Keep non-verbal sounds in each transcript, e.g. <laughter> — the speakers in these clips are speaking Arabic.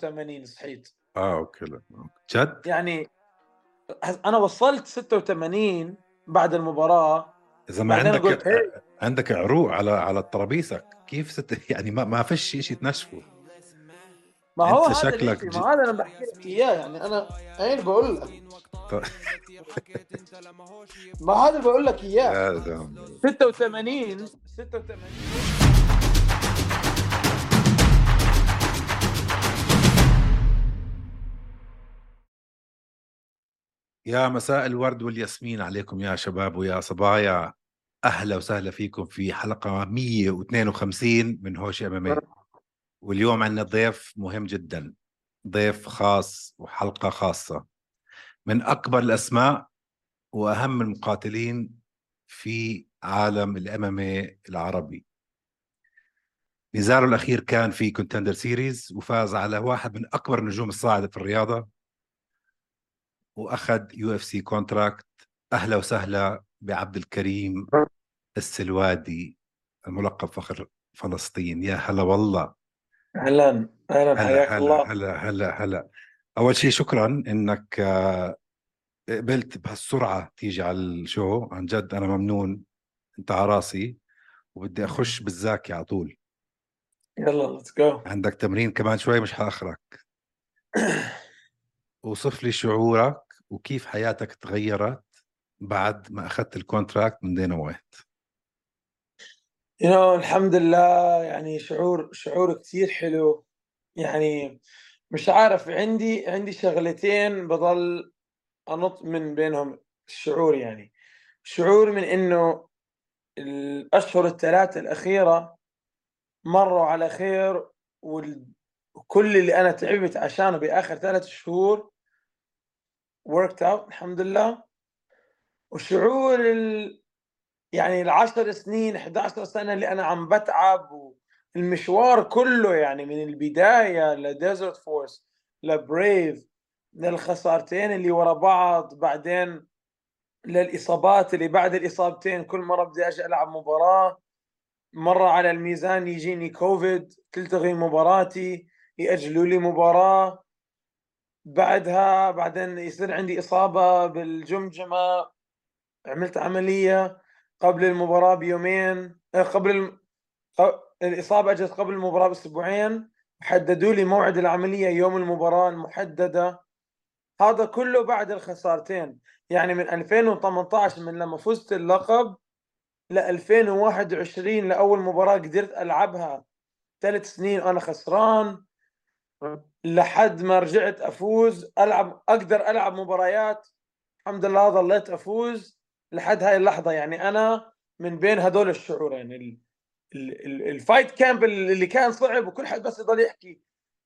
86 صحيت. آه أوكي لا جد؟ يعني أنا وصلت 86 بعد المباراة. إذا ما عندك قلت هي عندك عروق على على الترابيزة. كيف ست <laughs> يعني ما, ما فيش شيء تنشفه. ما هو هذا شكلك ما هذا أنا بحكي لك إياه. يعني أنا عين بقول لك؟ <laughs> ما هذا اللي بقول لك إياه. يا زلمة. 86 86 يا مساء الورد والياسمين عليكم يا شباب ويا صبايا. أهلا وسهلا فيكم في حلقة 152 من هوشة MMA واليوم عندنا ضيف مهم جدا ضيف خاص وحلقة خاصة. من أكبر الأسماء وأهم المقاتلين في عالم ال MMA العربي. نزاله الأخير كان في Contender Series وفاز على واحد من أكبر النجوم الصاعدة في الرياضة. وأخذ UFC contract أهلا وسهلا بعبد الكريم السلوادي الملقب فخر فلسطين. يا هلا والله. أهلا. أهلا. حياك هلا الله. هلا هلا هلا. أول شيء شكرا إنك آه، قبلت بهالسرعة تيجي على ال show. عن جد أنا ممنون. أنت على راسي. وبدي أخش بالزاكي على طول. يلا let's go عندك تمرين كمان شوي مش حأخرك. <coughs> وصف لي شعورك. وكيف حياتك تغيرت بعد ما أخذت ال contract من دانا وايت يو الحمد لله يعني شعور شعور كثير حلو. يعني مش عارف عندي عندي شغلتين بضل أنط من بينهم الشعور يعني. شعور من إنه الأشهر الثلاثة الأخيرة مروا على خير وكل اللي أنا تعبت عشانه بآخر ثلاث شهور worked out الحمد لله. وشعور ال... يعني العشر سنين 11 سنة اللي أنا عم بتعب والمشوار كله يعني من البداية لديزرت فورس لبريف للخسارتين اللي ورا بعض بعدين للإصابات اللي بعد الإصابتين كل مرة بدي أجي ألعب مباراة. مرة على الميزان يجيني كوفيد تلتغي مباراتي يأجلوا لي مباراة. بعدها بعدين يصير عندي إصابة بالجمجمة. عملت عملية قبل المباراة بيومين آه، قبل الم... الإصابة أجت قبل المباراة بأسبوعين. حددوا لي موعد العملية يوم المباراة المحددة. هذا كله بعد الخسارتين. يعني من 2018 من لما فزت اللقب ل 2021 لأول مباراة قدرت ألعبها ثلاث سنين وأنا خسران. لحد ما رجعت أفوز ألعب أقدر ألعب مباريات. الحمد لله ظليت أفوز لحد هاي اللحظة. يعني أنا من بين هدول الشعورين ال- ال- ال- ال fight camp اللي كان صعب وكل حد بس يضل يحكي.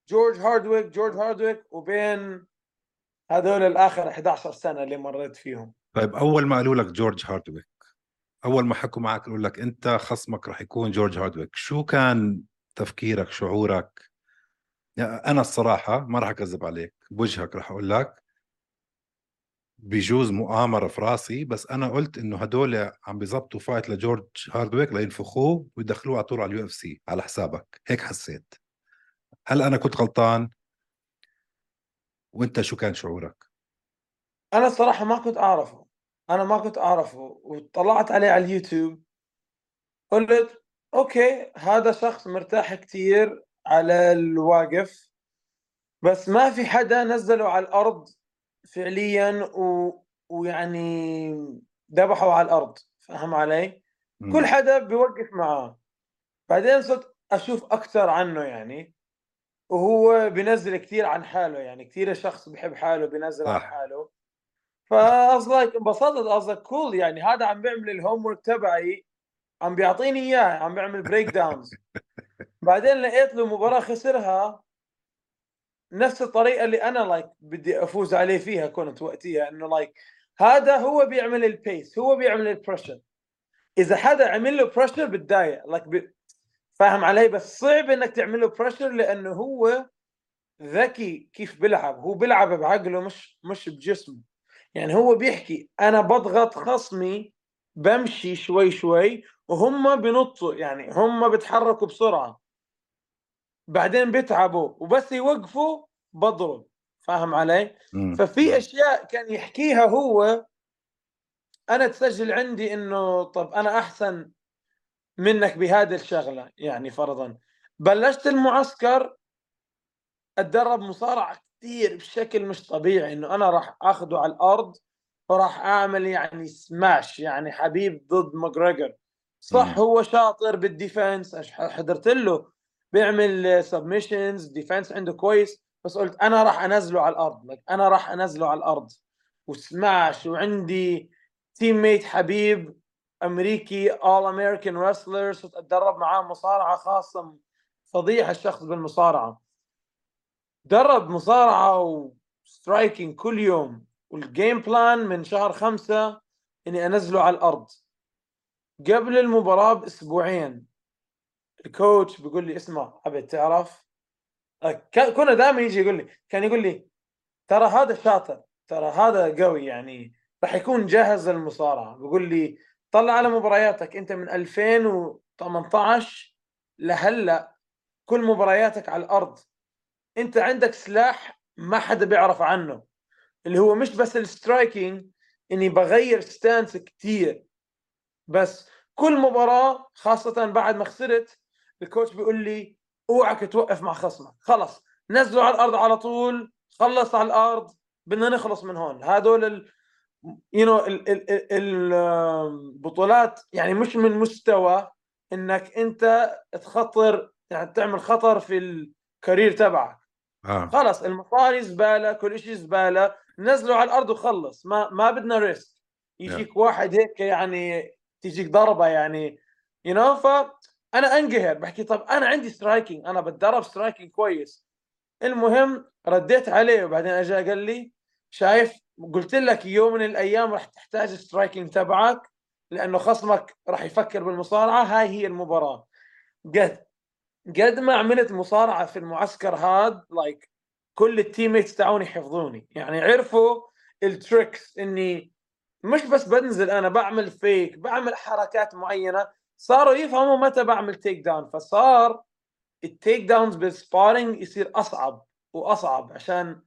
جورج هاردويك جورج هاردويك وبين هذول الآخر 11 سنة اللي مريت فيهم. طيب أول ما قالوا لك جورج هاردويك أول ما حكوا معك قالوا لك أنت خصمك رح يكون جورج هاردويك شو كان تفكيرك شعورك؟ يعني أنا الصراحة ما راح أكذب عليك بوجهك راح أقول لك بجوز مؤامرة في راسي بس أنا قلت إنه هدول عم بيزبطوا fight لجورج هاردويك لينفخوه ويدخلوه على طول على ال UFC على حسابك. هيك حسيت. هل أنا كنت غلطان؟ وأنت شو كان شعورك؟ أنا الصراحة ما كنت أعرفه. أنا ما كنت أعرفه. وطلعت عليه على اليوتيوب قلت أوكي هذا شخص مرتاح كتير على الواقف بس ما في حدا نزله على الأرض فعليا و... ويعني ذبحه على الأرض فاهم علي؟ مم. كل حدا بيوقف معاه بعدين صرت أشوف أكثر عنه يعني وهو بينزل كثير عن حاله يعني كثير شخص بحب حاله بينزل عن صح. حاله فقصدك انبسطت قصدك cool يعني هذا عم بيعمل ال homework تبعي عم بيعطيني إياه عم بيعمل breakdowns <laughs> بعدين لقيت له مباراة خسرها نفس الطريقة اللي أنا like بدي أفوز عليه فيها كنت وقتها إنه like هذا هو بيعمل ال pace هو بيعمل ال pressure إذا حدا عمل له pressure بتضايق like. فاهم علي؟ بس صعب إنك تعمل له بريشر لأنه هو ذكي كيف بيلعب. هو بيلعب بعقله مش مش بجسمه. يعني هو بيحكي أنا بضغط خصمي بمشي شوي شوي وهم بنطوا يعني هم بتحركوا بسرعة بعدين بيتعبوا وبس يوقفوا بضرب فاهم علي؟ مم. ففي أشياء كان يحكيها هو أنا تسجل عندي إنه طب أنا أحسن منك بهذه الشغلة يعني فرضا بلشت المعسكر أتدرب مصارعة كثير بشكل مش طبيعي إنه أنا راح اخذه على الأرض وراح أعمل يعني سماش يعني حبيب ضد ماجريجر صح. هو شاطر بال defense حضرت له بيعمل submissions defense عنده كويس بس قلت أنا راح أنزله على الأرض like أنا راح أنزله على الأرض. وسماش وعندي teammate حبيب أمريكي all-American wrestler صرت أتدرب معاه مصارعة خاصة فضيحه الشخص بالمصارعة. درب مصارعة و striking كل يوم وال game plan من شهر خمسة إني أنزله على الأرض. قبل المباراة بأسبوعين ال coach بيقول لي اسمع أبي تعرف؟ كنا دائما يجي يقول لي كان يقول لي ترى هذا شاطر ترى هذا قوي يعني راح يكون جاهز للمصارعة. بيقول لي طلع على مبارياتك أنت من 2018 لهلأ كل مبارياتك على الأرض. أنت عندك سلاح ما حدا بيعرف عنه اللي هو مش بس ال striking إني بغير stance كتير. بس كل مباراة خاصة بعد ما خسرت ال coach بيقول لي اوعك توقف مع خصمك. خلص نزله على الأرض على طول خلص على الأرض بدنا نخلص من هون. هذول ال you know البطولات يعني مش من مستوى إنك أنت تخطر يعني تعمل خطر في ال career تبعك. آه. خلص المصاري زبالة كل شيء زبالة نزله على الأرض وخلص. ما ما بدنا risk يجيك واحد هيك يعني تجيك ضربة يعني you know فانا أنقهر بحكي طب أنا عندي striking أنا بتدرب striking كويس. المهم رديت عليه وبعدين اجى قال لي شايف قلت لك يوم من الأيام راح تحتاج striking تبعك لأنه خصمك راح يفكر بالمصارعة هاي هي المباراة. قد قد ما عملت مصارعة في المعسكر هذا like كل ال teammates تاعوني حفظوني يعني عرفوا ال tricks إني مش بس بنزل أنا بعمل فيك بعمل حركات معينة. صاروا يفهموا متى بعمل take down فصار ال take downs بال sparring يصير أصعب وأصعب عشان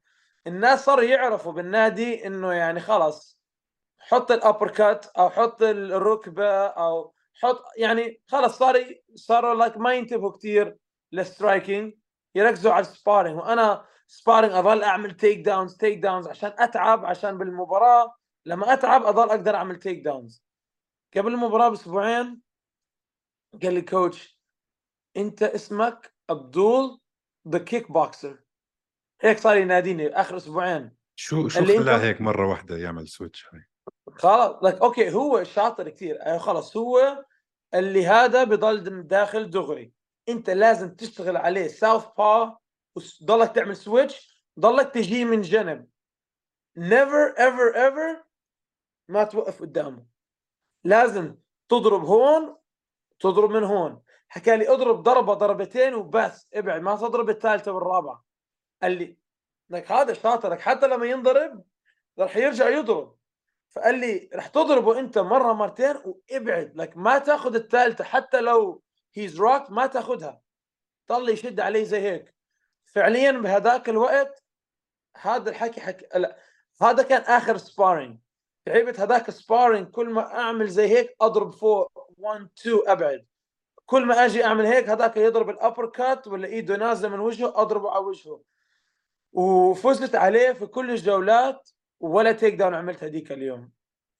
الناس صاروا يعرفوا بالنادي إنه يعني خلاص حط ال upper cut أو حط الركبه أو حط يعني خلص صار صاروا like ما ينتبهوا كثير لل striking يركزوا على ال sparring وأنا sparring أظل أعمل take downs take downs عشان أتعب عشان بالمباراة لما أتعب اظل أقدر أعمل take downs قبل المباراة بأسبوعين قال لي coach أنت اسمك عبدول the kick boxer هيك صار يناديني آخر أسبوعين. شو شو خلاه هيك مرة واحدة يعمل switch هاي؟ خلاص لك okay هو شاطر كثير آه، خلاص هو اللي هذا بضل داخل دغري. أنت لازم تشتغل عليه. southpaw وضلك تعمل switch ضلك تجي من جنب. Never ever ever ما توقف قدامه. لازم تضرب هون تضرب من هون. حكى لي اضرب ضربة ضربتين وبس ابعد ما تضرب الثالثة والرابعة. قال لي لك هذا شاطرك حتى لما ينضرب راح يرجع يضرب. فقال لي رح تضربه انت مرة مرتين وابعد لك ما تاخذ الثالثة حتى لو هيز روك ما تاخذها. ضل يشد علي زي هيك. فعليا بهذاك الوقت هذا الحكي حكي لا هذا كان آخر sparring تعبت هذاك sparring كل ما أعمل زي هيك أضرب فوق. 1 2 أبعد. كل ما أجي أعمل هيك هذاك يضرب ال upper cut ولا إيده نازلة من وجهه أضربه على وجهه. وفزت عليه في كل الجولات ولا take down عملت هذيك اليوم.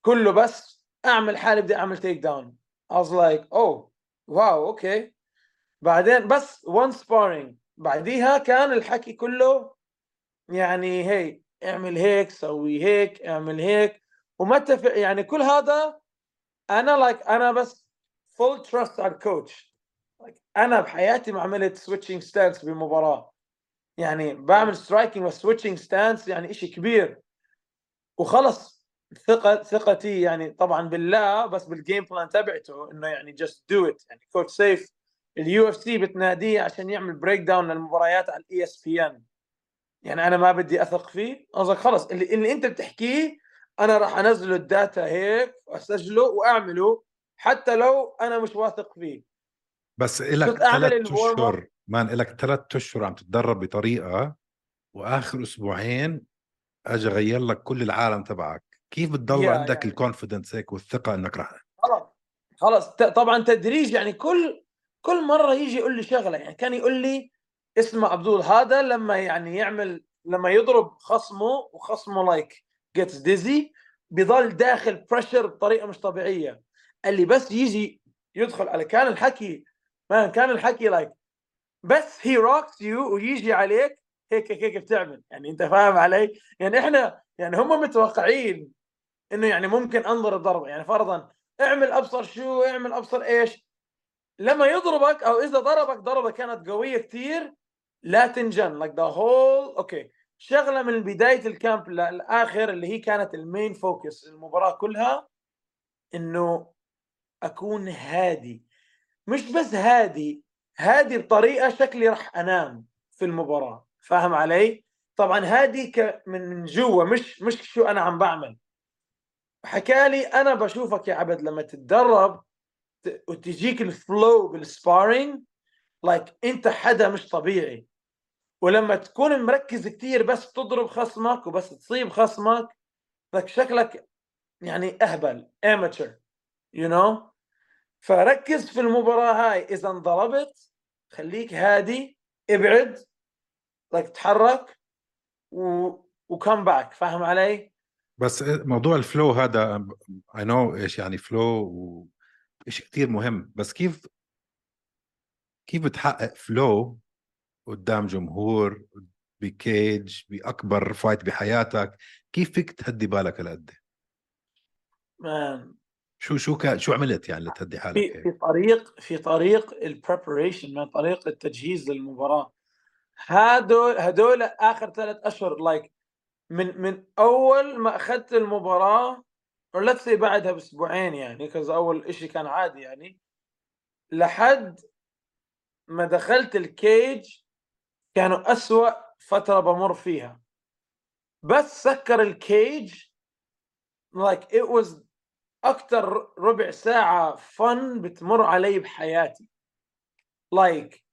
كله بس أعمل حالي بدي أعمل take down I was like oh wow okay بعدين بس one sparring. بعديها كان الحكي كله يعني هي اعمل هيك سوي هيك اعمل هيك. وما اتفق يعني كل هذا أنا like أنا بس full trust على ال coach أنا بحياتي ما عملت switching stance بمباراه يعني بعمل striking و switching stance يعني إشي كبير. وخلص ثقة ثقتي يعني طبعا بالله بس بال game plan تبعته إنه يعني just do it يعني coach سيف ال UFC بتناديه عشان يعمل break down للمباريات على ال ESPN يعني أنا ما بدي أثق فيه. قصدك خلص. اللي, اللي أنت بتحكيه أنا راح انزله ال data هيك وأسجله وأعمله حتى لو أنا مش واثق فيه. بس أعمل ثلاث. أشهر. man لك ثلاث أشهر عم تتدرب بطريقة وآخر أسبوعين اجى غير لك كل العالم تبعك. كيف بتضل عندك يعني. ال confidence هيك والثقة إنك راح خلاص ت- طبعا تدريج يعني كل كل مرة يجي يقول لي شغلة يعني كان يقول لي اسمع عبدول هذا لما يعني يعمل لما يضرب خصمه وخصمه like gets dizzy بيضل داخل pressure بطريقة مش طبيعية. قال لي بس يجي يدخل على كان الحكي man كان الحكي like بس he rocks you ويجي عليك هيك هيك بتعمل. يعني أنت فاهم علي؟ يعني إحنا يعني هم متوقعين إنه يعني ممكن أنضرب ضربة. يعني فرضا اعمل أبصر شو اعمل أبصر إيش. لما يضربك أو إذا ضربك ضربة كانت قوية كثير لا تنجن like the whole okay شغلة من بداية ال camp للاخر اللي هي كانت ال main focus المباراه كلها إنه أكون هادي. مش بس هادي هادي بطريقة شكلي راح أنام في المباراة. فاهم علي؟ طبعا هادي من من جوا مش مش شو أنا عم بعمل. حكى لي أنا بشوفك يا عبد لما تتدرب وتجيك ال flow بال sparring like أنت حدا مش طبيعي. ولما تكون مركز كثير بس تضرب خصمك وبس تصيب خصمك لك شكلك يعني أهبل amateur you know فركز في المباراة هاي. إذا انضربت خليك هادي ابعد لك تحرك و و come back. فاهم علي؟ بس موضوع ال flow هذا I know إيش يعني flow وشيء كثير مهم. بس كيف كيف بتحقق flow قدام جمهور ب cage بأكبر fight بحياتك. كيف فيك تهدي بالك هالقد؟ شو شو كان شو عملت يعني لتهدي حالك في في طريق في طريق ال preparation من طريق التجهيز للمباراة. هدول هدول آخر ثلاث أشهر like من من أول ما or let's say بعدها بأسبوعين يعني كذا أول إشي كان عادي يعني لحد ما دخلت ال cage كانوا أسوأ فترة بمر فيها. بس سكر ال cage like it was أكتر ربع ساعة fun بتمر علي بحياتي. Like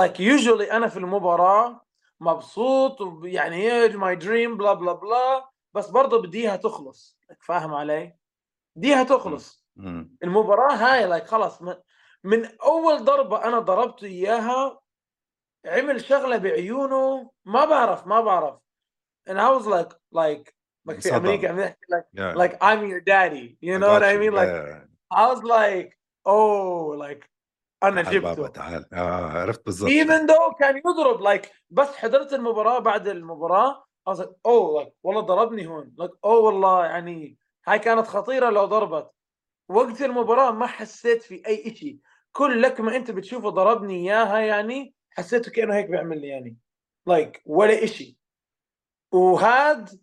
like usually أنا في المباراة مبسوط يعني my dream blah blah blah بس برضه بديها تخلص. Like فاهم علي؟ بديها تخلص. المباراة هاي like خلاص من, من أول ضربة أنا ضربته إياها عمل شغلة بعيونه ما بعرف ما بعرف. And I was like like like في يحكي like Yeah. like I'm your daddy you know what I mean? Like. I was like oh like أنا تعال بابا جبته تعال. آه عرفت بالضبط. Even though كان يضرب like بس حضرت المباراة بعد المباراة I was like oh like والله ضربني هون. Like oh والله يعني هاي كانت خطيرة لو ضربت. وقت المباراة ما حسيت في أي إشي. كل لكمة أنت بتشوفه ضربني إياها يعني حسيته كأنه هيك بيعمل لي يعني. Like ولا إشي. وهاد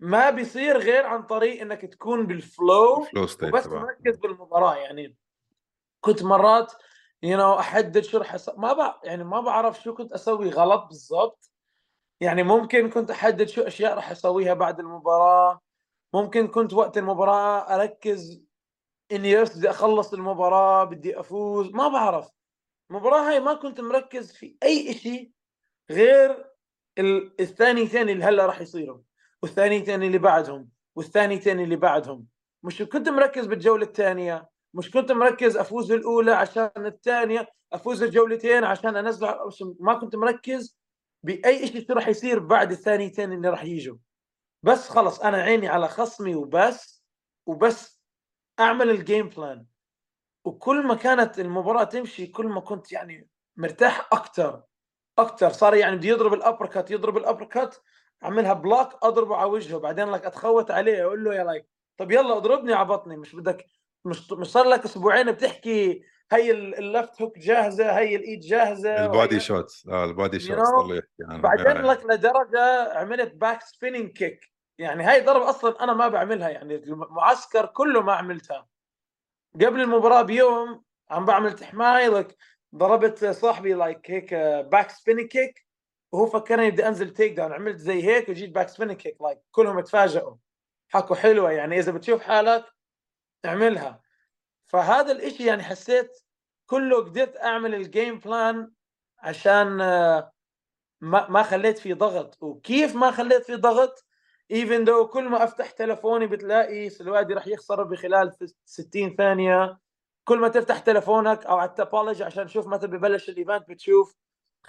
ما بيصير غير عن طريق إنك تكون بال flow تبعك. مركز بالمباراة. يعني كنت مرات you you know, أحدد شو رح. ما بع... يعني ما بعرف شو كنت أسوي غلط بالضبط. يعني ممكن كنت أحدد شو أشياء راح أسويها بعد المباراة. ممكن كنت وقت المباراة أركز إني بس بدي أخلص المباراة بدي أفوز. ما بعرف. المباراة هاي ما كنت مركز في أي شيء غير ال- الثانيتين اللي هلا راح يصيروا والثانيتين اللي بعدهم والثانيتين اللي بعدهم. مش كنت مركز بالجولة الثانية مش كنت مركز أفوز الأولى عشان الثانية أفوز الجولتين عشان أنزل مش- ما كنت مركز بأي شيء شو راح يصير بعد الثانيتين اللي راح يجوا. بس خلص أنا عيني على خصمي وبس وبس أعمل الجيم بلان وكل ما كانت المباراة تمشي كل ما كنت يعني مرتاح أكثر أكثر صار يعني بده يضرب الابركت يضرب الابركت أعملها بلوك أضربه على وجهه. بعدين لك أتخوت عليه أقول له يا لايك طب يلا اضربني على بطني مش بدك مش مش صار لك أسبوعين بتحكي هي اللفت هوك جاهزة هي الإيد جاهزة البودي وهي- شوت آه البودي You شوت له يحكي عنه. بعدين آه. لك لدرجة عملت back spinning kick يعني هاي ضربه أصلا أنا ما بعملها يعني المعسكر كله ما عملتها. قبل المباراة بيوم عم بعمل تحماي لك ضربت صاحبي like هيك back spinning kick وهو فكرني بدي أنزل takedown عملت زي هيك وجيت back spinning kick like كلهم تفاجئوا. حكوا حلوة يعني إذا بتشوف حالك اعملها. فهذا الإشي يعني حسيت كله قدرت أعمل ال game plan عشان آه، ما ما خليت في ضغط. وكيف ما خليت في ضغط؟ Even though كل ما أفتح تلفوني بتلاقي سلوادي راح يخسر بخلال 60 ثانية. كل ما تفتح تلفونك أو على ال Tapology عشان تشوف متى ببلش ال event بتشوف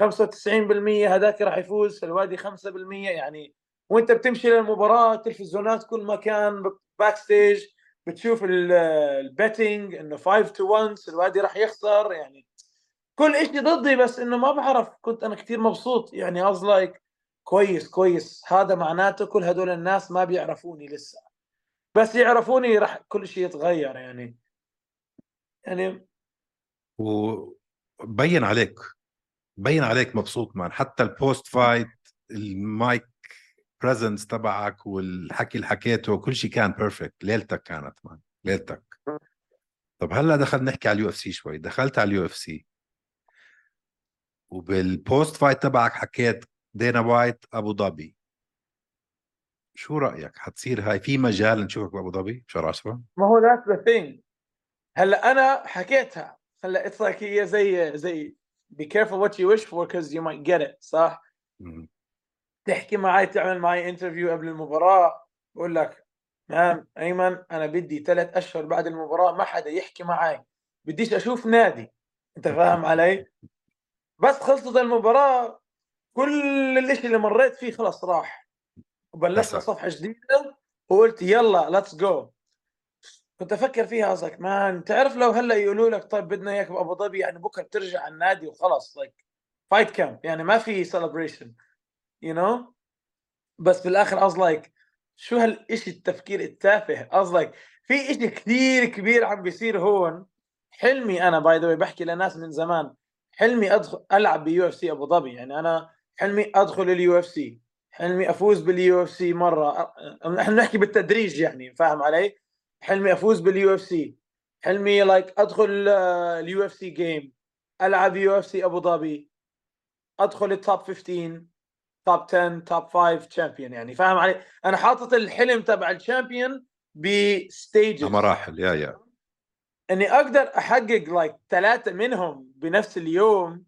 95% هذاك راح يفوز سلوادي 5% يعني وأنت بتمشي للمباراة تلفزيونات كل مكان backstage بتشوف ال betting إنه 5 to 1 سلوادي راح يخسر يعني. كل شيء ضدي بس إنه ما بعرف كنت أنا كثير مبسوط يعني I was like كويس كويس. هذا معناته كل هدول الناس ما بيعرفوني لسه. بس يعرفوني راح كل شيء يتغير يعني. يعني وبين عليك بين عليك مبسوط man. حتى ال post-fight ال mic presence تبعك والحكي اللي حكيته كل شيء كان perfect ليلتك كانت man. ليلتك. طب هلا دخلنا نحكي على ال UFC شوي. دخلت على ال UFC. وبال post-fight تبعك حكيت دينا وايت أبو ظبي. شو رأيك؟ حتصير هاي في مجال نشوفك بأبو ظبي؟ بشهر 10 ما هو that's the thing هلا أنا حكيتها. هلا it's like هي زي زي be careful what you wish for because you might get it صح؟ مم. تحكي معي تعمل معي interview قبل المباراة بقول لك man أيمن أنا بدي ثلاث أشهر بعد المباراة ما حدا يحكي معي بديش أشوف نادي. أنت فاهم علي؟ بس خلصت المباراة كل الإشي اللي مريت فيه خلص راح. وبلشت. صفحة جديدة وقلت يلا let's go كنت أفكر فيها قصدك man تعرف لو هلأ يقولوا لك طيب بدنا إياك بأبو ظبي يعني بكرة بترجع على النادي وخلص like fight camp يعني ما في celebration you know بس بالآخر I was like شو هالشيء التفكير التافه؟ Was like في إشي كثير كبير عم بيصير هون. حلمي أنا by the بحكي لناس من زمان حلمي أدخل ألعب ب UFC أبو ظبي يعني أنا حلمي أدخل ال UFC حلمي أفوز بال UFC مرة. نحن نحكي بالتدريج يعني فاهم علي؟ حلمي أفوز بال UFC حلمي like أدخل ال UFC gym ألعب UFC أبو ظبي. أدخل ال top 15 top 10 top 5 champion يعني فاهم علي؟ أنا حاطط الحلم تبع ال champion ب stages مراحل yeah yeah. إني أقدر أحقق like ثلاثة منهم بنفس اليوم.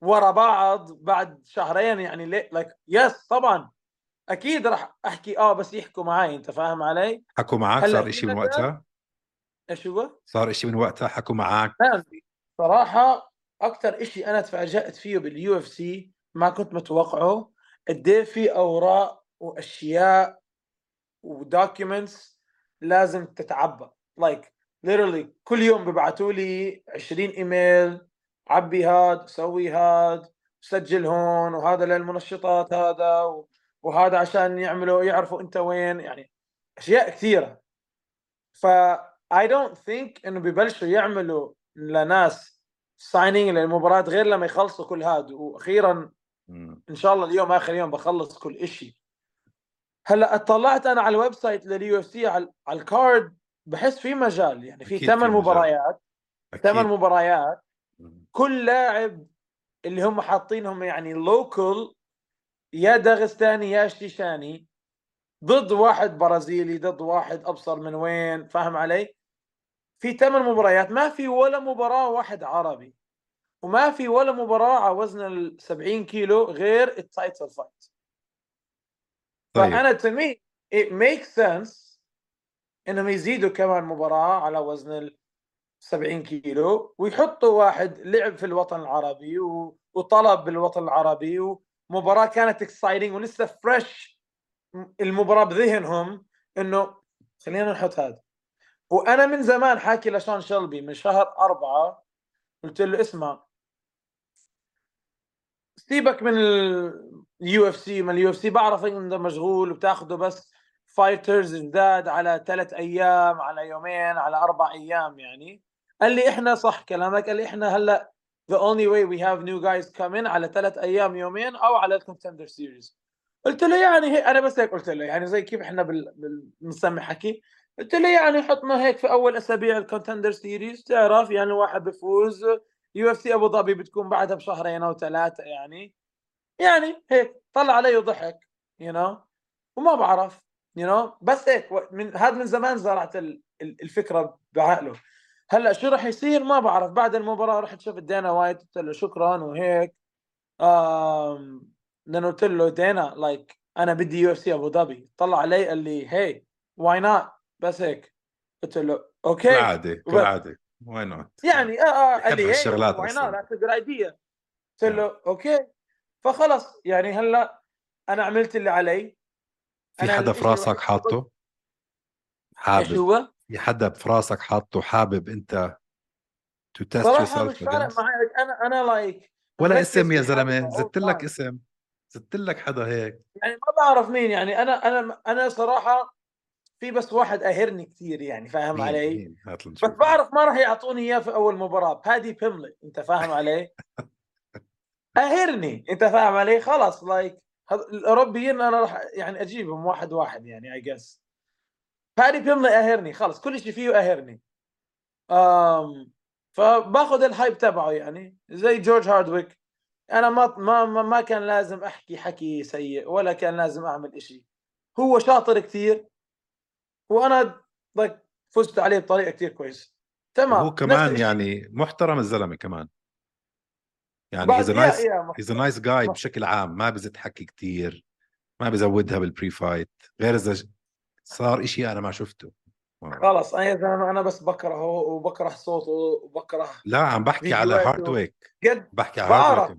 ورا بعض بعد شهرين يعني like yes طبعا. أكيد راح أحكي آه بس يحكوا معي أنت فاهم علي؟ حكوا معك صار إشي من وقتها؟ إيش هو؟ صار إشي من وقتها؟ حكوا معك صراحة أكثر شيء أنا تفاجأت فيه بال UFC ما كنت متوقعه قد إيه في أوراق وأشياء و documents لازم تتعبى. Like literally كل يوم ببعثوا لي 20 إيميل عبي هاد سوي هاد سجل هون وهذا للمنشطات هذا وهذا عشان يعملوا يعرفوا انت وين يعني أشياء كثيرة ف I don't think إنه ببلشوا يعملوا لناس signing للمباراة غير لما يخلصوا كل هذا وأخيرا. إن شاء الله اليوم آخر يوم بخلص كل شيء هلأ اطلعت أنا على ال website لل UFC على ال card بحس في مجال يعني في ثمان. مباريات ثمان مباريات. كل لاعب اللي هم حاطينهم يعني local يا داغستاني يا شيشاني ضد واحد برازيلي ضد واحد أبصر من وين فاهم علي؟ في ثمان مباريات ما في ولا مباراة واحد عربي. وما في ولا مباراة على وزن ال 70 كيلو غير ال title fight طيب. فأنا it makes sense إنهم يزيدوا كمان مباراة على وزن ال 70 كيلو ويحطوا واحد لعب في الوطن العربي. وطلب بالوطن العربي ومباراة كانت exciting ولسه fresh المباراة بذهنهم إنه خلينا نحط هذا وأنا من زمان حاكي لشان شلبي من شهر أربعة قلت له اسمع سيبك من ال UFC من ال UFC بعرف إنه مشغول وبتاخده بس fighters جداد على ثلاث أيام على يومين على أربع أيام يعني قال لي إحنا صح كلامك. قال لي إحنا هلأ the only way we have new guys come in على ثلاث أيام يومين أو على ال Contender Series قلت له يعني هي أنا بس هيك قلت له يعني زي كيف إحنا بنسمي حكي؟ قلت له يعني حطنا هيك في أول أسابيع ال Contender Series تعرف؟ يعني واحد بفوز UFC أبو ظبي بتكون بعدها بشهرين أو ثلاثة يعني. يعني هيك طلع علي وضحك you you know وما بعرف you you know بس هيك من هذا من زمان زرعت ال- ال- الفكرة بعقله. هلا شو راح يصير؟ ما بعرف. بعد المباراة رحت شفت دينا وايت قلت له شكرا وهيك. آم لأن قلت له دينا like أنا بدي UFC أبو ظبي. طلع علي قال لي هي why not بس هيك. قلت له okay كالعادة وبس. كالعادة. why not يعني آه آه قال لي why. not that's good idea قلت له okay فخلص. يعني هلا أنا عملت اللي علي. في حدا في راسك حاطه؟ حابب. هو؟ في حدا في راسك حاطه حابب أنت to test yourself أنا أنا like ولا اسم يا زلمة زدت لك. اسم زدت لك حدا هيك يعني ما بعرف مين يعني أنا أنا أنا صراحة في بس واحد قاهرني كثير يعني فاهم مين علي؟ مين بس بعرف ما راح يعطوني إياه في أول مباراة Paddy Pimblett أنت فاهم علي؟ <laughs> قاهرني أنت فاهم علي؟ خلاص like الاوروبيين أنا راح يعني أجيبهم واحد واحد يعني اي جس بادي بيملي قاهرني خلاص كل شيء فيه قاهرني أم فباخذ الهايب تبعه يعني زي جورج هاردويك. أنا ما ما ما- كان لازم أحكي حكي سيء ولا كان لازم أعمل إشي. هو شاطر كثير وأنا فزت عليه بطريقة كثير كويسه تمام هو كمان. يعني محترم الزلمة كمان. يعني هيز نايس هيز نايس جاي بشكل عام ما بزت حكي كتير ما بزودها بالبري فايت غير اذا صار إشي أنا ما شفته خلص أنا يا زلمه أنا بس بكرهه وبكره صوته وبكره لا عم بحكي على. هاردويك قد بحكي على. هاردويك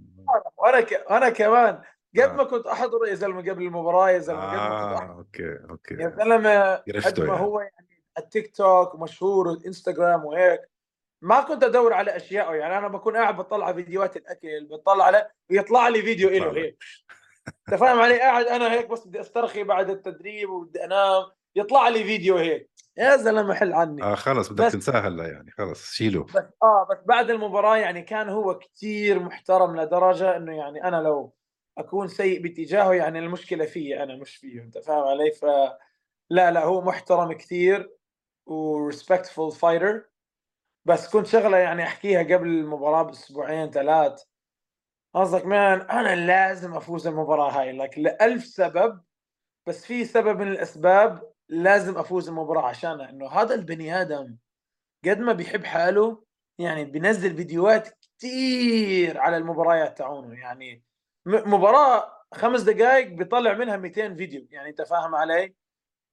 وأنا ك... أنا كمان قد آه. ما كنت أحضره يا زلمة قبل المباراة يا زلمة قد ما كنت آه أحضره. أوكي يا أوكي زلمه قد ما يعني. هو يعني التيك توك مشهور والانستغرام وهيك ما كنت أدور على اشياء يعني أنا بكون قاعد بطلع فيديوهات الأكل بطلع عليه ويطلع لي فيديو له. هيك أنت فاهم علي قاعد أنا هيك بس بدي أسترخي بعد التدريب وبدي أنام يطلع لي فيديو هيك. يا زلمة حل عني. آه خلص بدك بس- تنساه هلا يعني خلص شيله بس آه بس بعد المباراة يعني كان هو كثير محترم لدرجة إنه يعني أنا لو أكون سيء باتجاهه يعني المشكلة فيي أنا مش فيه أنت فاهم علي؟ ف لا لا هو محترم كثير و respectful fighter بس كنت شغلة يعني أحكيها قبل المباراة بأسبوعين ثلاث. قصدك man أنا لازم أفوز المباراة هاي لك لألف سبب بس في سبب من الأسباب لازم أفوز المباراة عشانها إنه هذا البني آدم قد ما بيحب حاله يعني بينزل فيديوهات كتير على المباريات تاعونه. يعني مباراة خمس دقائق بيطلع منها 200 فيديو. يعني أنت فاهم علي؟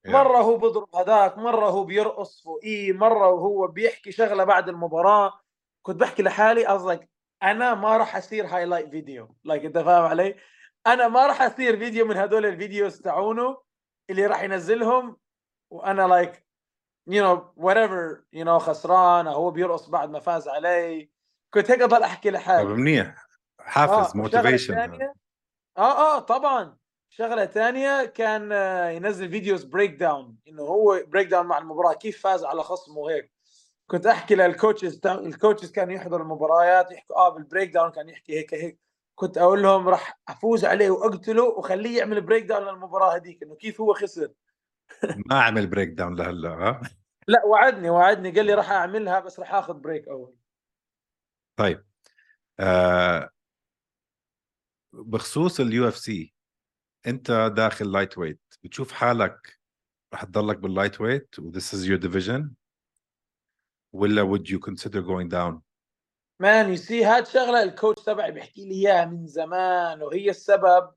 مرة هو بضرب هذاك مرة هو بيرقص فوقيه مرة وهو بيحكي شغلة بعد المباراة. كنت بحكي لحالي قصدك أنا ما راح أصير highlight video like أنت فاهم علي؟ أنا ما راح أصير فيديو من هدول ال videos تاعونه اللي راح ينزلهم وأنا like you know whatever you know خسران هو بيرقص بعد ما فاز علي. كنت هيك اضل أحكي طب لحالي منيح. حافز آه، موتيفيشن ثانية- آه آه طبعا. شغلة ثانية كان آه، ينزل فيديوز breakdown إنه هو breakdown مع المباراة. كيف فاز على خصمه وهيك. كنت أحكي لل coaches ال coaches كانوا يحضروا المباريات يحكوا آه بال breakdown كان يحكي هيك هيك. كنت أقول لهم راح أفوز عليه وأقتله واخليه يعمل breakdown للمباراة هذيك إنه كيف هو خسر. ما عمل breakdown لهلا ها؟ <laughs> لا وعدني وعدني قال لي راح أعملها بس راح آخذ break أول. طيب آه بخصوص ال UFC أنت داخل lightweight بتشوف حالك رح تضلك بال lightweight و this is your division ولا would you consider going down man you see هاد شغلة ال coach تبعي بيحكي لي إياها من زمان وهي السبب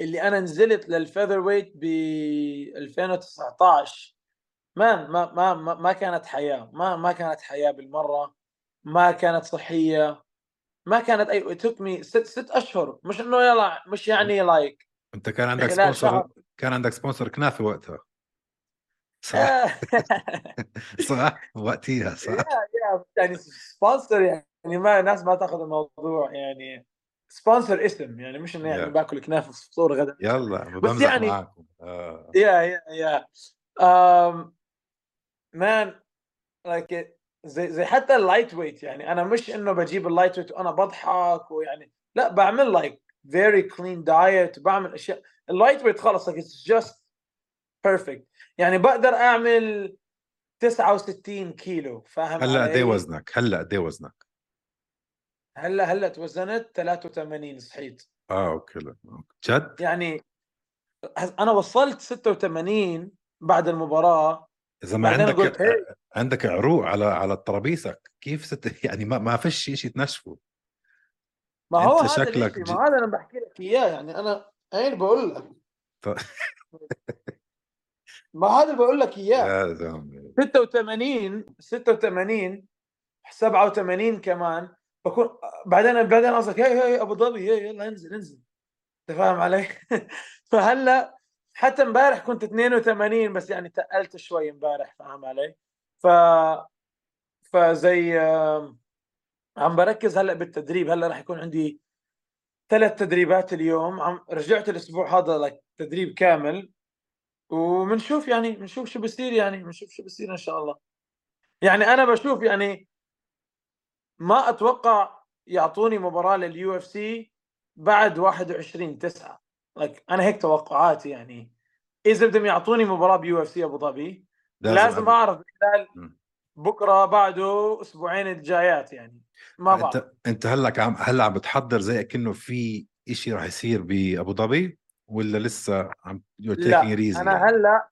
اللي أنا نزلت لل featherweight ب 2019 man ما ما ما, ما كانت حياة ما ما كانت حياة بالمرة ما كانت صحية ما كانت it took me ست ست أشهر. مش إنه يلا مش يعني لايك أنت كان عندك sponsor شهر. كان عندك سبونسر كنافه وقتها. صح؟ آه، <laughs> صح؟ وقتها صح. يا- يعني sponsor يعني ما الناس ما تاخذ الموضوع يعني. sponsor اسم يعني مش انه يعني Yeah. باكل كنافة في فطور غدا يلا بس يعني- معاكم آه. يا يا يا um, man like زي زي حتى ال lightweight يعني أنا مش إنه بجيب ال lightweight وأنا بضحك ويعني لا بعمل like very clean diet بعمل أشياء ال lightweight خلص like it's just perfect يعني بقدر أعمل 69 كيلو فاهم هلأ قد؟ وزنك هلأ قد وزنك هلا هلا توزنت 83 صحيت. آه okay لا. جد؟ يعني أنا وصلت 86 بعد المباراة. إذا ما عندك قلت هي عندك عروق على على الترابيزك كيف ست <laughs> يعني ما ما فيش شيء تنشفه. ما هو هذا شكلك ما هذا أنا بحكي لك إياه. يعني أنا عين بقول لك. ط- <laughs> ما هذا اللي بقول لك إياه. يا زلمه 86 86 87 كمان. بكون بعدين بعدين قصدك هي هي أبو ظبي هي يلا انزل انزل. أنت فاهم علي؟ <laughs> فهلا حتى امبارح كنت 82 بس يعني تقلت شوي امبارح فاهم علي؟ ف فزي عم بركز هلا بالتدريب. هلا راح يكون عندي ثلاث تدريبات اليوم. عم رجعت الأسبوع هذا لك تدريب كامل. وبنشوف يعني بنشوف شو بصير يعني بنشوف شو بصير إن شاء الله. يعني أنا بشوف يعني ما أتوقع يعطوني مباراة لل UFC بعد 21 9 like أنا هيك توقعاتي يعني. إذا بدهم يعطوني مباراة ب UFC أبو ظبي لازم أعرف خلال. بكرة بعده أسبوعين الجايات يعني. ما بعرف. أنت انت هلأ عم هلأ عم بتحضر زي كأنه في إشي راح يصير بأبو ظبي؟ ولا لسه عم لا it easy أنا يعني. هلا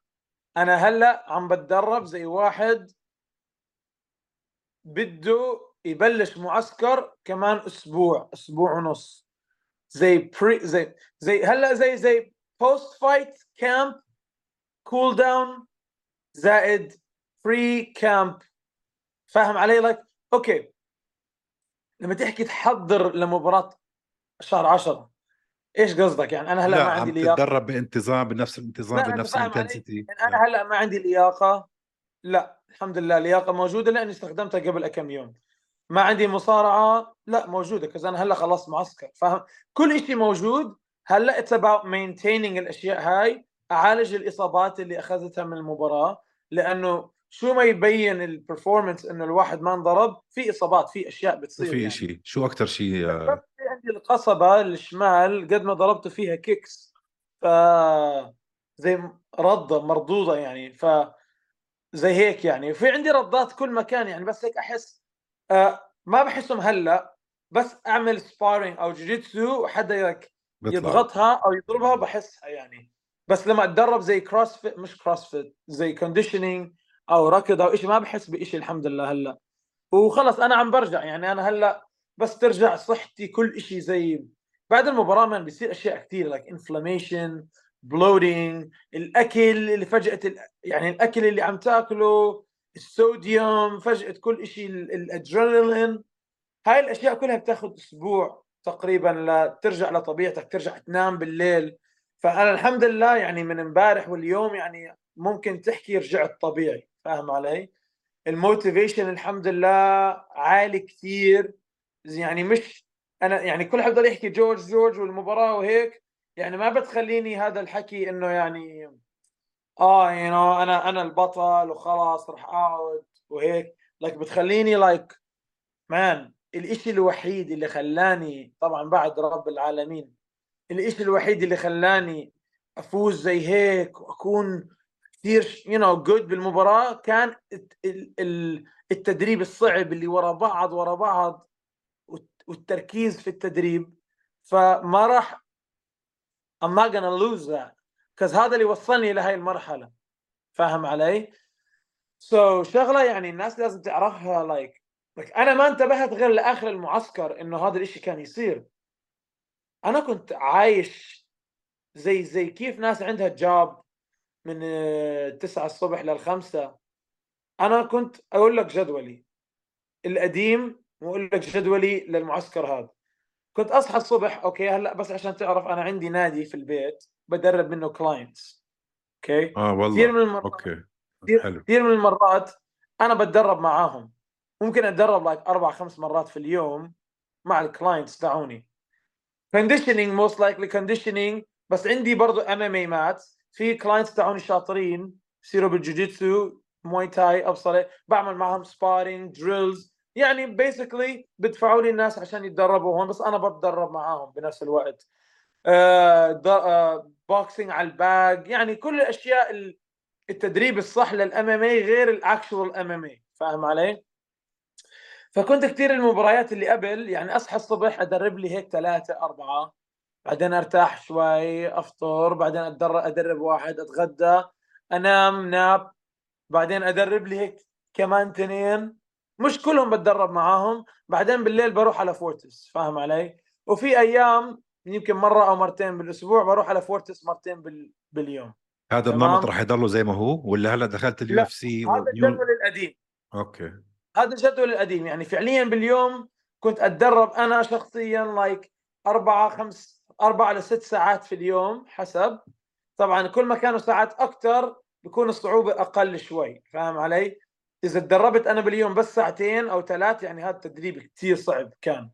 أنا هلأ عم بتدرب زي واحد بده يبلش معسكر كمان أسبوع أسبوع ونص. زي pre زي زي هلأ زي زي post fight camp cool down زائد pre camp فاهم علي؟ like okay لما تحكي تحضر لمباراة شهر 10 إيش قصدك؟ يعني أنا هلأ لا ما عندي لياقة. تتدرب بانتظام بنفس الانتظام بنفس؟ ال intensity يعني أنا هلأ ما عندي لياقة. لا الحمد لله لياقة موجودة لأني استخدمتها قبل كم يوم. ما عندي مصارعة لا موجودة كذا أنا هلأ خلاص معسكر فاهم؟ كل شيء موجود. هلأ it's about maintaining الأشياء هاي أعالج الإصابات اللي أخذتها من المباراة لأنه شو ما يبين ال performance إنه الواحد ما انضرب في إصابات في أشياء بتصير في يعني. إشي. شو أكثر شيء في عندي القصبة الشمال قد ما ضربت فيها kicks ف زي ردة مردودة يعني ف زي هيك يعني. وفي عندي ردات كل مكان يعني بس هيك أحس آه ما بحسهم هلا بس أعمل sparring أو جوجيتسو وحدا يضغطها أو يضربها بحسها يعني. بس لما أتدرب زي CrossFit مش CrossFit زي conditioning أو ركض أو شيء ما بحس بشيء الحمد لله هلا. وخلص أنا عم برجع يعني أنا هلا بس ترجع صحتي كل شيء زي بعد المباراة من بيصير أشياء كثير like inflammation bloating الأكل اللي فجأة يعني الأكل اللي عم تاكله الصوديوم فجأة كل شيء ال- الأدرينالين. هاي الأشياء كلها بتاخذ أسبوع تقريبا لترجع لطبيعتك ترجع تنام بالليل. فأنا الحمد لله يعني من امبارح واليوم يعني ممكن تحكي رجعت طبيعي فاهم علي؟ ال motivation الحمد لله عالي كثير يعني مش أنا يعني كل حد يحكي جورج جورج والمباراة وهيك يعني ما بتخليني هذا الحكي إنه يعني آه you know أنا أنا البطل وخلاص رح أقعد وهيك. like بتخليني like man الإشي الوحيد اللي خلاني طبعا بعد رب العالمين الإشي الوحيد اللي خلاني أفوز زي هيك وأكون كثير you know good بالمباراة كان الت- ال- ال- التدريب الصعب اللي ورا بعض ورا بعض والت- والتركيز في التدريب. فما راح I'm not gonna lose that. Because هذا اللي وصلني لهي المرحلة. فاهم علي؟ so so, شغلة يعني الناس لازم تعرفها like like, like أنا ما انتبهت غير لآخر المعسكر إنه هذا الإشي كان يصير. أنا كنت عايش زي زي كيف ناس عندها job من آه، 9 الصبح للخمسة أنا كنت أقول لك جدولي. القديم وأقول لك جدولي للمعسكر هذا. كنت أصحى الصبح أوكي هلأ بس عشان تعرف أنا عندي نادي في البيت. بدرب منه كلاينتس أوكي آه كثير والله من المرات okay. كثير حلو. كثير من المرات أنا بتدرب معاهم. ممكن أتدرب like أربع خمس مرات في اليوم مع ال clients تاعوني. conditioning most likely conditioning بس عندي برضو MMA mat في clients تاعوني شاطرين. بصيروا بالجوجيتسو موي تاي أبصر بعمل معهم sparring drills يعني basically بدفعوا لي الناس عشان يتدربوا هون. بس أنا بتدرب معاهم بنفس الوقت. boxing على ال bag يعني كل الأشياء ال- التدريب الصح لل MMA غير ال actual MMA فاهم علي؟ فكنت كثير المباريات اللي قبل يعني أصحى الصبح أدرب لي هيك ثلاثة أربعة بعدين أرتاح شوي أفطر بعدين ادرب أدرب واحد أتغدى أنام nap بعدين أدرب لي هيك كمان تنين مش كلهم بتدرب معاهم بعدين بالليل بروح على فورتس. فاهم علي؟ وفي أيام يمكن مرة أو مرتين بالأسبوع بروح على فورتس مرتين بال... باليوم. هذا. النمط راح يضله زي ما هو؟ ولا هلا دخلت ال UFC هذا الجدول القديم. okay. هذا الجدول القديم يعني فعليا باليوم كنت أتدرب أنا شخصيا like أربعة خمس أربعة لست ساعات في اليوم حسب. طبعا كل ما كانوا ساعات أكثر بكون الصعوبة أقل شوي فاهم علي؟ إذا تدربت أنا باليوم بس ساعتين أو ثلاث يعني هذا التدريب كثير صعب كان.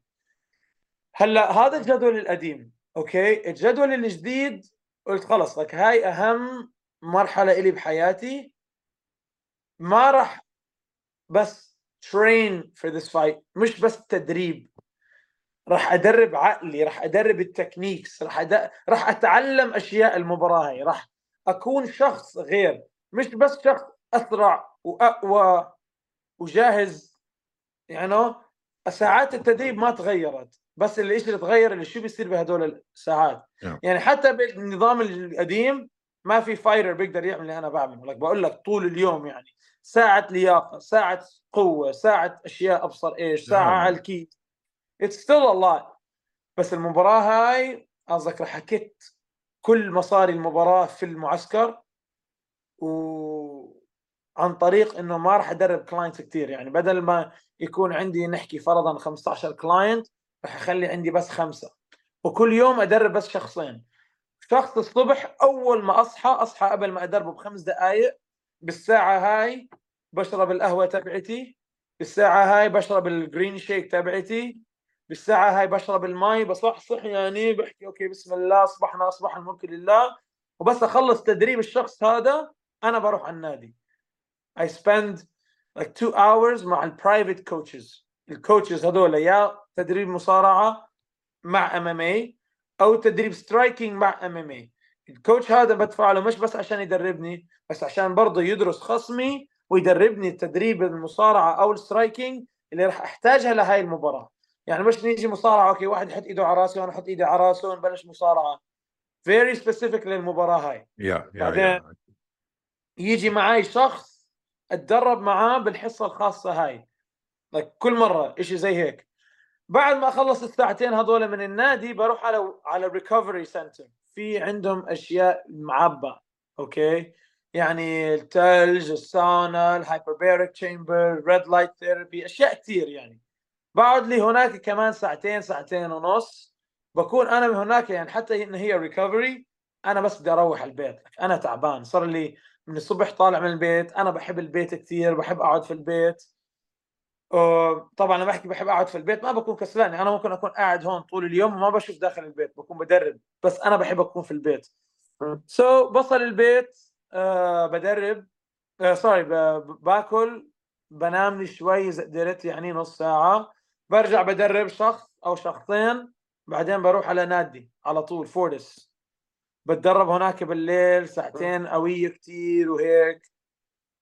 هلا هذا الجدول القديم okay؟ الجدول الجديد قلت خلص لك هاي أهم مرحلة إلي بحياتي. ما راح بس train for this fight مش بس تدريب راح أدرب عقلي راح أدرب التكنيكس راح أد... راح أتعلم أشياء المباراة هاي راح أكون شخص غير مش بس شخص أسرع وأقوى وجاهز يعني ساعات التدريب ما تغيرت. بس اللي اللي تغير اللي شو بيصير بهدول الساعات؟ نعم. يعني حتى بالنظام القديم ما في fighter بيقدر يعمل اللي أنا بعمله. لك بقول لك طول اليوم يعني ساعة لياقة ساعة قوة ساعة أشياء أبصر إيش ساعة نعم. على الكيت. It's still a lot. بس المباراة هاي قصدك رح حكيت كل مصاري المباراة في المعسكر وعن طريق إنه ما راح أدرب clients كثير يعني بدل ما يكون عندي نحكي فرضا 15 client راح أخلي عندي بس خمسة. وكل يوم أدرب بس شخصين. شخص الصبح أول ما أصحى أصحى قبل ما أدربه بخمس دقائق بالساعة هاي بشرب القهوة تبعتي بالساعة هاي بشرب ال green shake تبعتي بالساعة هاي بشرب المي بصحصح يعني بحكي okay بسم الله اصبحنا اصبح الملك لله. وبس أخلص تدريب الشخص هذا أنا بروح على النادي. I spend like two hours مع ال private coaches ال coaches هذول يا تدريب مصارعة مع MMA أو تدريب striking مع MMA ال coach هذا بدفع له مش بس عشان يدربني بس عشان برضه يدرس خصمي ويدربني تدريب المصارعة أو ال striking اللي راح أحتاجها لهي المباراة. يعني مش نيجي مصارعة okay واحد يحط إيده على راسي وأنا أحط إيدي على راسه ونبلش مصارعة. very specific للمباراة هاي. yeah yeah بعدين yeah يجي معي شخص أتدرب معاه بالحصة الخاصة هاي. Like كل مرة إشي زي هيك. بعد ما اخلص الساعتين هذول من النادي بروح على على recovery center في عندهم أشياء معبى okay؟ يعني الثلج الساونا ال hyperbaric chamber red light therapy أشياء كثير يعني. بقعد لي هناك كمان ساعتين ساعتين ونص. بكون أنا من هناك يعني حتى إن هي recovery أنا بس بدي أروح البيت. أنا تعبان. صار لي من الصبح طالع من البيت أنا بحب البيت كثير بحب أقعد في البيت. طبعا لما بحكي بحب أقعد في البيت ما بكون كسلان يعني أنا ممكن أكون قاعد هون طول اليوم وما بشوف داخل البيت بكون بدرب بس أنا بحب أكون في البيت. so, بصل البيت آه بدرب آه sorry باكل بنام لي شوي إذا قدرت يعني نص ساعة. برجع بدرب شخص أو شخصين بعدين بروح على نادي على طول فورس بتدرب هناك بالليل ساعتين قوية كتير وهيك.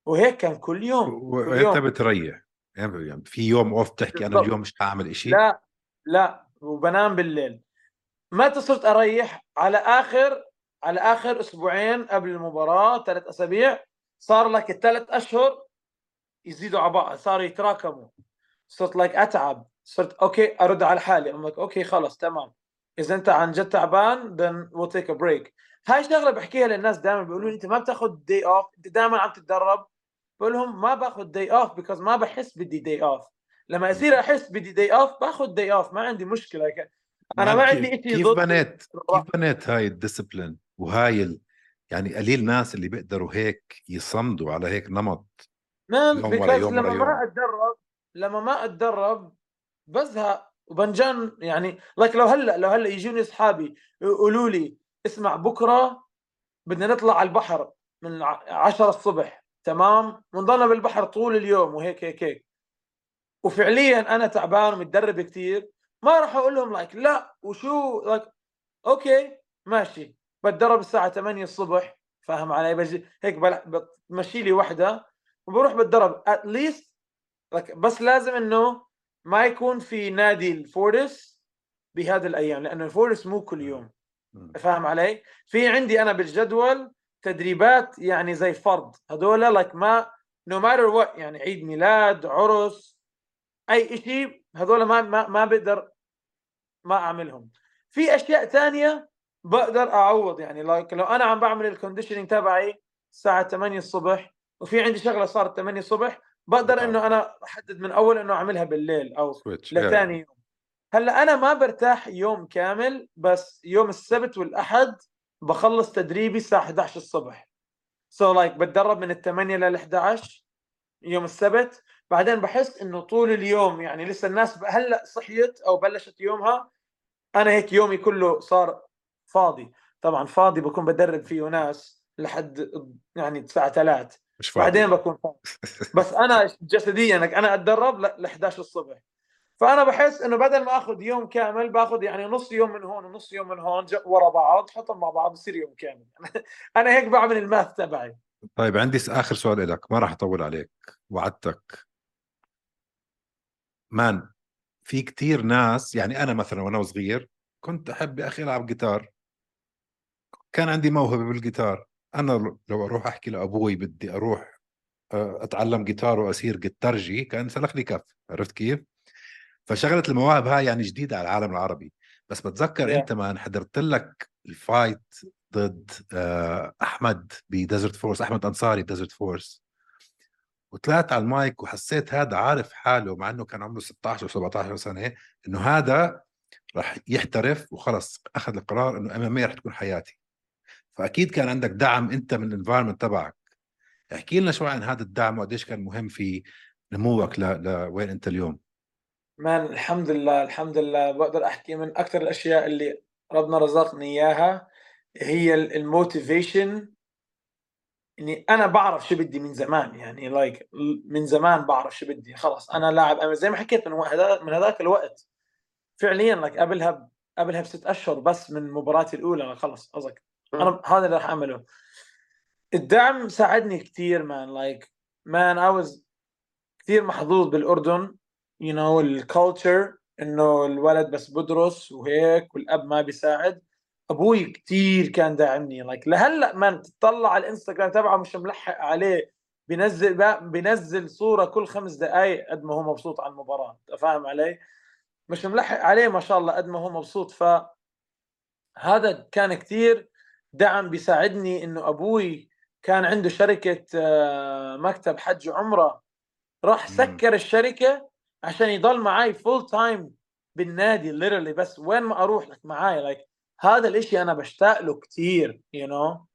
وهيك كان كل يوم وانت بتريح. يعني في يوم off تحكي أنا. اليوم مش هعمل إشي؟ لا لا وبنام بالليل. متى صرت أريح؟ على آخر على آخر أسبوعين قبل المباراة ثلاث أسابيع صار لك الثلاث أشهر يزيدوا على بعض صاروا يتراكموا. صرت لك أتعب. صرت okay أرد على حالي. I'm like okay خلص تمام. إذا أنت عن جد تعبان then we'll take a break. هاي شغلة بحكيها للناس دائما بيقولوا لي أنت ما بتاخذ day off أنت دائما عم تتدرب. بقول لهم ما باخذ day off because ما بحس بدي day off لما يصير أحس بدي day off باخذ day off ما عندي مشكلة. ك- أنا ما عندي شيء كيف ضد بنيت كيف بنيت هاي ال discipline وهاي ال... يعني قليل ناس اللي بيقدروا هيك يصمدوا على هيك نمط ورا لما. ما اتدرب لما ما أتدرب بزهق. وبنجن يعني لك لو هلا لو هلأ يجوني أصحابي يقولوا لي اسمع بكرة بدنا نطلع على البحر من 10 الصبح. تمام؟ ونضلنا بالبحر طول اليوم وهيك هيك هيك. وفعليا أنا تعبان ومتدرب كثير ما راح أقول لهم like لا وشو like okay ماشي. بتدرب الساعة 8 الصبح فاهم علي؟ بجي هيك بمشي لي وحدة وبروح بتدرب. at least بس لازم إنه ما يكون في نادي الفورس بهذه الأيام لأنه الفورس مو كل يوم. فاهم علي؟ في عندي أنا بالجدول تدريبات يعني زي فرض. هذول like ما no matter what يعني عيد ميلاد عرس أي شيء هذول ما ما ما بقدر ما أعملهم. في أشياء ثانية بقدر أعوض يعني like لو أنا عم بعمل ال conditioning تبعي الساعة 8 الصبح وفي عندي شغلة صارت 8 الصبح بقدر نعم. إنه أنا أحدد من أول إنه أعملها بالليل أو لثاني يوم. هلأ أنا ما برتاح يوم كامل بس يوم السبت والأحد بخلص تدريبي الساعة 11 الصبح. so like بتدرب من ال 8 لل 11 يوم السبت. بعدين بحس إنه طول اليوم يعني لسه الناس هلأ صحيت أو بلشت يومها. أنا هيك يومي كله صار فاضي. طبعا فاضي بكون بدرب فيه ناس لحد يعني الساعة 3 مش فاضي. بعدين بكون فاضي. بس أنا جسديا أنا أتدرب ل 11 الصبح. فأنا بحس إنه بدل ما آخذ يوم كامل باخذ يعني نص يوم من هون ونص يوم من هون ورا بعض حطهم مع بعض بصير يوم كامل. <laughs> أنا هيك بعمل الماث تبعي. طيب عندي آخر سؤال لك ما راح أطول عليك وعدتك. man في كتير ناس يعني أنا مثلا وأنا صغير كنت أحب يا أخي ألعب جيتار. كان عندي موهبة بالجيتار. أنا لو أروح أحكي لأبوي بدي أروح أتعلم جيتار واصير جيتارجي كان سلخ لي كف. عرفت كيف؟ فشغله المواهب هاي يعني جديدة على العالم العربي. بس بتذكر yeah. أنت ما حضرت لك ال fight ضد أحمد بديزرت فورس أحمد أنصاري ديزرت فورس. وطلعت على المايك وحسيت هذا عارف حاله مع إنه كان عمره 16 أو 17 سنة إنه هذا راح يحترف وخلص أخذ القرار إنه MMA رح تكون حياتي. فأكيد كان عندك دعم أنت من ال environment تبعك. احكي لنا شوي عن هذا الدعم وقديش كان مهم في نموك لوين أنت اليوم. man الحمد لله الحمد لله. بقدر أحكي من أكثر الأشياء اللي ربنا رزقني إياها هي ال motivation إني أنا بعرف شو بدي من زمان يعني like like من زمان بعرف شو بدي. خلص أنا لاعب. زي ما حكيت من من هذاك الوقت فعليا لك like قبلها قبلها بست أشهر بس من مباراتي الأولى. خلص قصدك أنا هذا اللي راح أعمله. الدعم ساعدني كثير مان. like man I was كثير محظوظ بالأردن. you know ال culture انه الولد بس بدرس وهيك والأب ما بيساعد. أبوي كثير كان داعمني. like لهلأ من تطلع على الإنستغرام تبعه مش ملحق عليه. بينزل بينزل صورة كل خمس دقائق قد ما هو مبسوط على المباراة. فاهم علي؟ مش ملحق عليه ما شاء الله قد ما هو مبسوط. ف هذا كان كثير دعم بيساعدني إنه أبوي كان عنده شركة مكتب حج وعمره راح سكر الشركة عشان يضل معي full time بالنادي ليرلي بس وين ما أروح لك معاي like هذا الإشي أنا بشتاق له كثير you know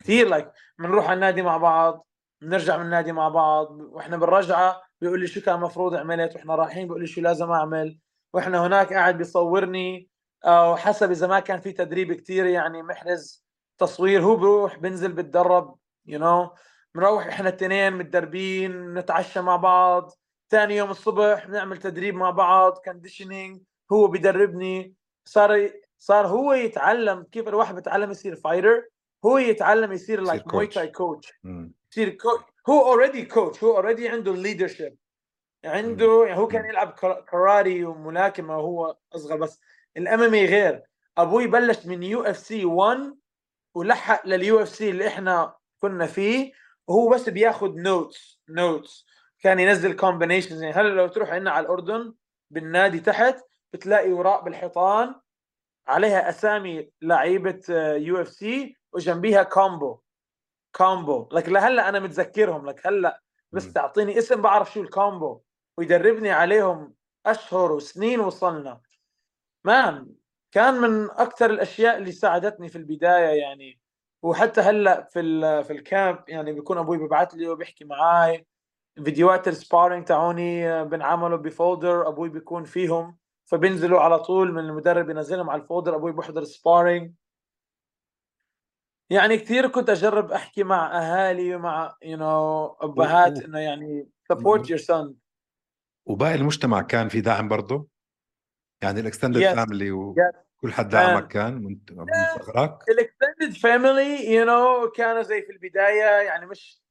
كثير like بنروح على النادي مع بعض بنرجع من النادي مع بعض وإحنا بالرجعة بيقول لي شو كان المفروض عملت وإحنا رايحين بيقول لي شو لازم أعمل وإحنا هناك قاعد بيصورني أو حسب إذا ما كان في تدريب كثير يعني محرز تصوير هو بروح بنزل بتدرب you know. بنروح إحنا الاثنين متدربين نتعشى مع بعض ثاني يوم الصبح بنعمل تدريب مع بعض conditioning هو بيدربني. صار صار هو يتعلم كيف الواحد بيتعلم يصير fighter هو يتعلم يصير like Muay Thai coach يصير coach هو already coach هو already عنده ال leadership عنده يعني هو كان يلعب كراتيه وملاكمة وهو أصغر بس ال MMA غير. أبوي بلش من UFC 1 ولحق لل UFC اللي إحنا كنا فيه وهو بس بياخذ notes notes كان ينزل combinations يعني هلا لو تروح عندنا على الأردن بالنادي تحت بتلاقي وراء بالحيطان عليها أسامي لعيبة UFC وجنبيها combo combo لك لهلأ أنا متذكرهم. لك هلأ بس تعطيني اسم بعرف شو ال combo ويدربني عليهم أشهر وسنين وصلنا. man كان من أكثر الأشياء اللي ساعدتني في البداية يعني. وحتى هلأ في في ال camp يعني بيكون أبوي ببعث لي وبيحكي معي فيديوهات ال sparring تاعوني بنعملوا ب folder أبوي بيكون فيهم فبينزلوا على طول من المدرب ينزلهم على ال folder أبوي بحضر sparring يعني كثير كنت أجرب أحكي مع أهالي ومع you know أبهات إنه يعني support your son وباقي المجتمع كان في دعم برضه يعني ال extended family وكل حد دعمك كان من صغرك ال extended family you know كانوا زي في البداية يعني مش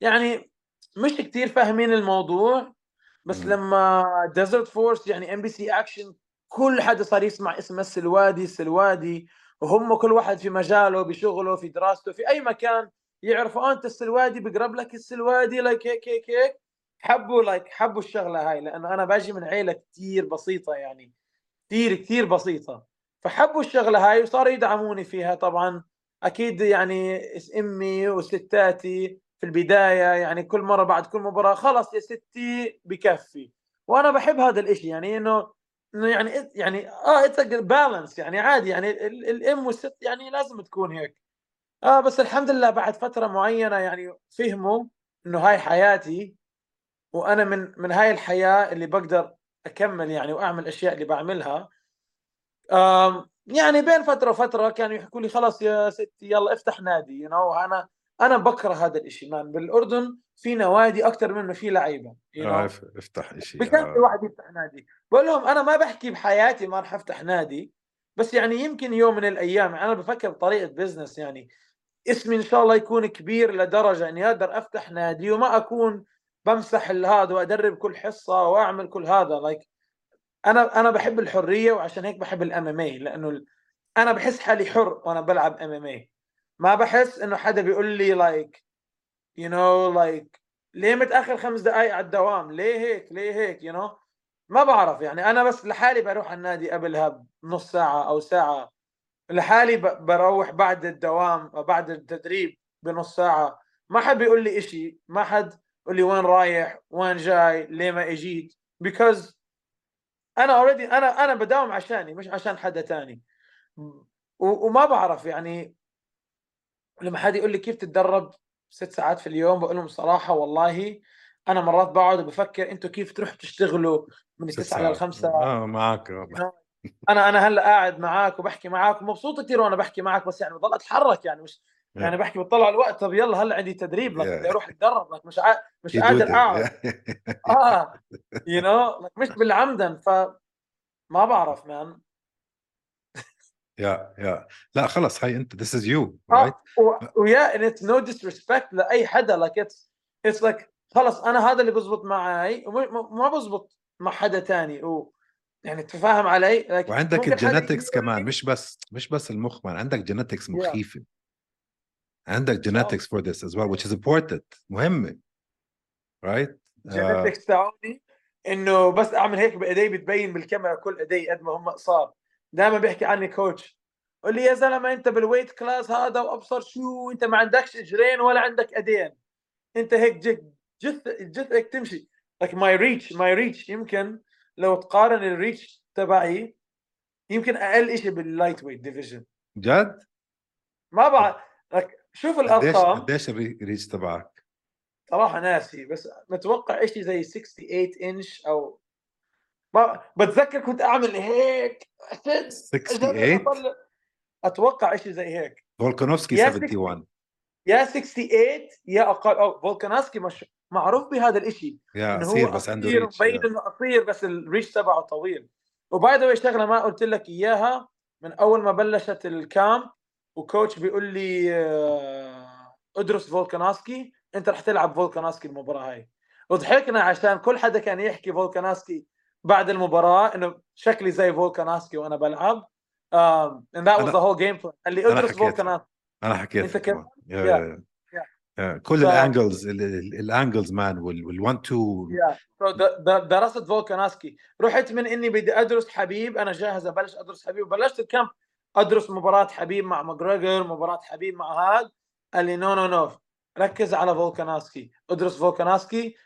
يعني مش كثير فاهمين الموضوع بس م. لما Desert Force يعني MBC Action كل حدا صار يسمع اسم السلوادي السلوادي وهم كل واحد في مجاله بشغله في دراسته في أي مكان يعرفوا أنت السلوادي بقرب لك السلوادي like هيك هيك هيك. حبوا like حبوا الشغلة هاي لأنه أنا باجي من عيلة كثير بسيطة يعني كثير كثير بسيطة. فحبوا الشغلة هاي وصاروا يدعموني فيها طبعا. أكيد يعني أمي وستاتي في البداية يعني كل مرة بعد كل مباراة خلص يا ستي بكفي. وأنا بحب هذا الإشي يعني إنه إنه يعني يعني آه it's balance يعني عادي يعني الإم والست يعني لازم تكون هيك. آه بس الحمد لله بعد فترة معينة يعني فهموا إنه هاي حياتي وأنا من من هاي الحياة اللي بقدر أكمل يعني وأعمل الاشياء اللي بعملها. يعني بين فترة وفترة كانوا يحكوا لي خلاص يا ستي يلا افتح نادي you know أنا أنا بكره هذا الشيء man بالاردن في نوادي أكثر منه في لعيبة you know افتح شيء بكفي آه. واحد يفتح نادي. بقول لهم أنا ما بحكي بحياتي ما راح أفتح نادي بس يعني يمكن يوم من الأيام أنا بفكر بطريقة business يعني اسمي إن شاء الله يكون كبير لدرجة إني أقدر أفتح نادي وما أكون بمسح هذا وأدرب كل حصة وأعمل كل هذا like أنا أنا بحب الحرية وعشان هيك بحب ال MMA لأنه أنا بحس حالي حر وأنا بلعب MMA ما بحس إنه حدا بيقول لي like you know like ليه متأخر خمس دقائق على الدوام؟ ليه هيك؟ ليه هيك؟ you know? ما بعرف يعني. أنا بس لحالي بروح على النادي قبلها بنص ساعة أو ساعة. لحالي بروح بعد الدوام بعد التدريب بنص ساعة. ما حد بيقول لي إشي. ما حد يقول لي وين رايح؟ وين جاي؟ ليه ما إجيت؟ Because أنا already أنا أنا بداوم عشاني مش عشان حدا تاني. وما بعرف يعني لما حد يقول لي كيف تتدرب ست ساعات في اليوم بقول لهم صراحة والله أنا مرات بقعد وبفكر أنتم كيف تروحوا تشتغلوا من التسعة للخمسه آه معك أنا أنا هلأ قاعد معك وبحكي معك ومبسوط كثير وأنا بحكي معك بس يعني بضل أتحرك يعني مش يعني بحكي بطلع الوقت طب يلا هلأ عندي تدريب لك بدي أروح أتدرب لك مش ع... مش قادر أقعد. آه. <laughs> يو نو مش بالعمدن ف ما بعرف مان يا يا. لا خلص هاي أنت this is you right و yeah and it's no disrespect لأي حدا like it's it's like خلص أنا هذا اللي بزبط معي وما بزبط مع حدا ثاني و يعني تفاهم علي like وعندك ال genetics كمان مش بس مش بس المخ man عندك genetics مخيفة. yeah. عندك genetics for this as well which is important مهمة. Right genetics تاعوني إنه بس أعمل هيك بإيدي بتبين بالكاميرا كل إيدي قد ما هم قصار دائما بيحكي عني coach قول لي يا زلمة أنت بال weight class هذا وأبصر شو أنت ما عندكش إجرين ولا عندك ايدين أنت هيك جث جث جث هيك تمشي. لك my reach my reach يمكن لو تقارن ال reach تبعي يمكن أقل شيء بال lightweight division جد؟ ما بعرف. لك شوف الأرقام. قديش ال reach تبعك؟ صراحة ناسي بس متوقع شيء زي 68 انش أو ما بتذكر كنت أعمل هيك. 68 أتوقع شيء زي هيك. فولكانوفسكي 71 يا 68 يا أقل أو فولكانوفسكي مش معروف بهذا الشيء يا قصير بس عنده reach مبين إنه قصير بس ال reach تبعه طويل. و by the way شغلة ما قلت لك إياها من أول ما بلشت ال camp و coach بيقول لي آه، ادرس فولكاناسكي أنت رح تلعب فولكاناسكي المباراة هاي. وضحكنا عشان كل حدا كان يحكي فولكاناسكي بعد المباراة إنه شكلي زي فولكاناسكي وأنا بلعب. um, and that was the whole game plan. قال لي أدرس فولكاناسكي. أنا حكيت. أنت كمان. كل ال angles ال angles man وال1 2 درست فولكاناسكي. رحت من إني بدي أدرس حبيب أنا جاهز أبلش أدرس حبيب. وبلشت ال camp أدرس مباراة حبيب مع ماجريجر مباراة حبيب مع هذا قال لي no no no ركز على فولكاناسكي. ادرس فولكاناسكي.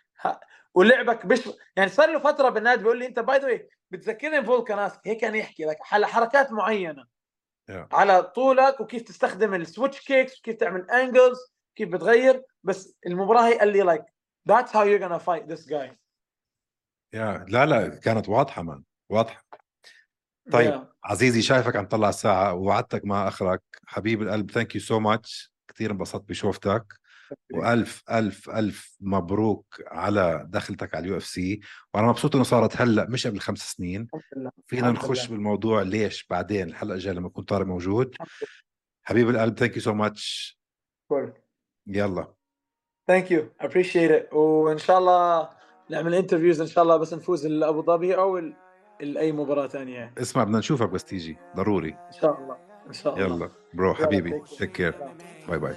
ولعبك بش يعني صار له فترة بالنادي بيقول لي أنت by the way بتذكرني فولكاناسكي هيك كان يحكي لك. على حركات معينة. Yeah. على طولك وكيف تستخدم ال switch kicks وكيف تعمل angles كيف بتغير. بس المباراة هي قال لي لايك ذاتس هاو يو gonna فايت ذيس جاي يا لا لا كانت واضحة مان واضحة. طيب yeah. عزيزي شايفك عم تطلع الساعة ووعدتك ما أخرك. حبيب القلب thank you so much كثير انبسطت بشوفتك. وألف ألف ألف مبروك على دخلتك على ال UFC. وأنا مبسوط إنه صارت هلأ مش قبل خمس سنين. فينا نخش بالموضوع ليش بعدين الحلقة الجايه لما يكون طارق موجود. حبيب القلب ثانك يو سو ماتش يلا. ثانك يو ابريشيت ات وإن شاء الله نعمل انترفيوز إن شاء الله بس نفوز لابو ظبي أو لاي مباراة ثانية. اسمع بدنا نشوفك بس تيجي. ضروري. إن شاء الله. إن شاء الله. يلا. برو حبيبي. تيك كير باي باي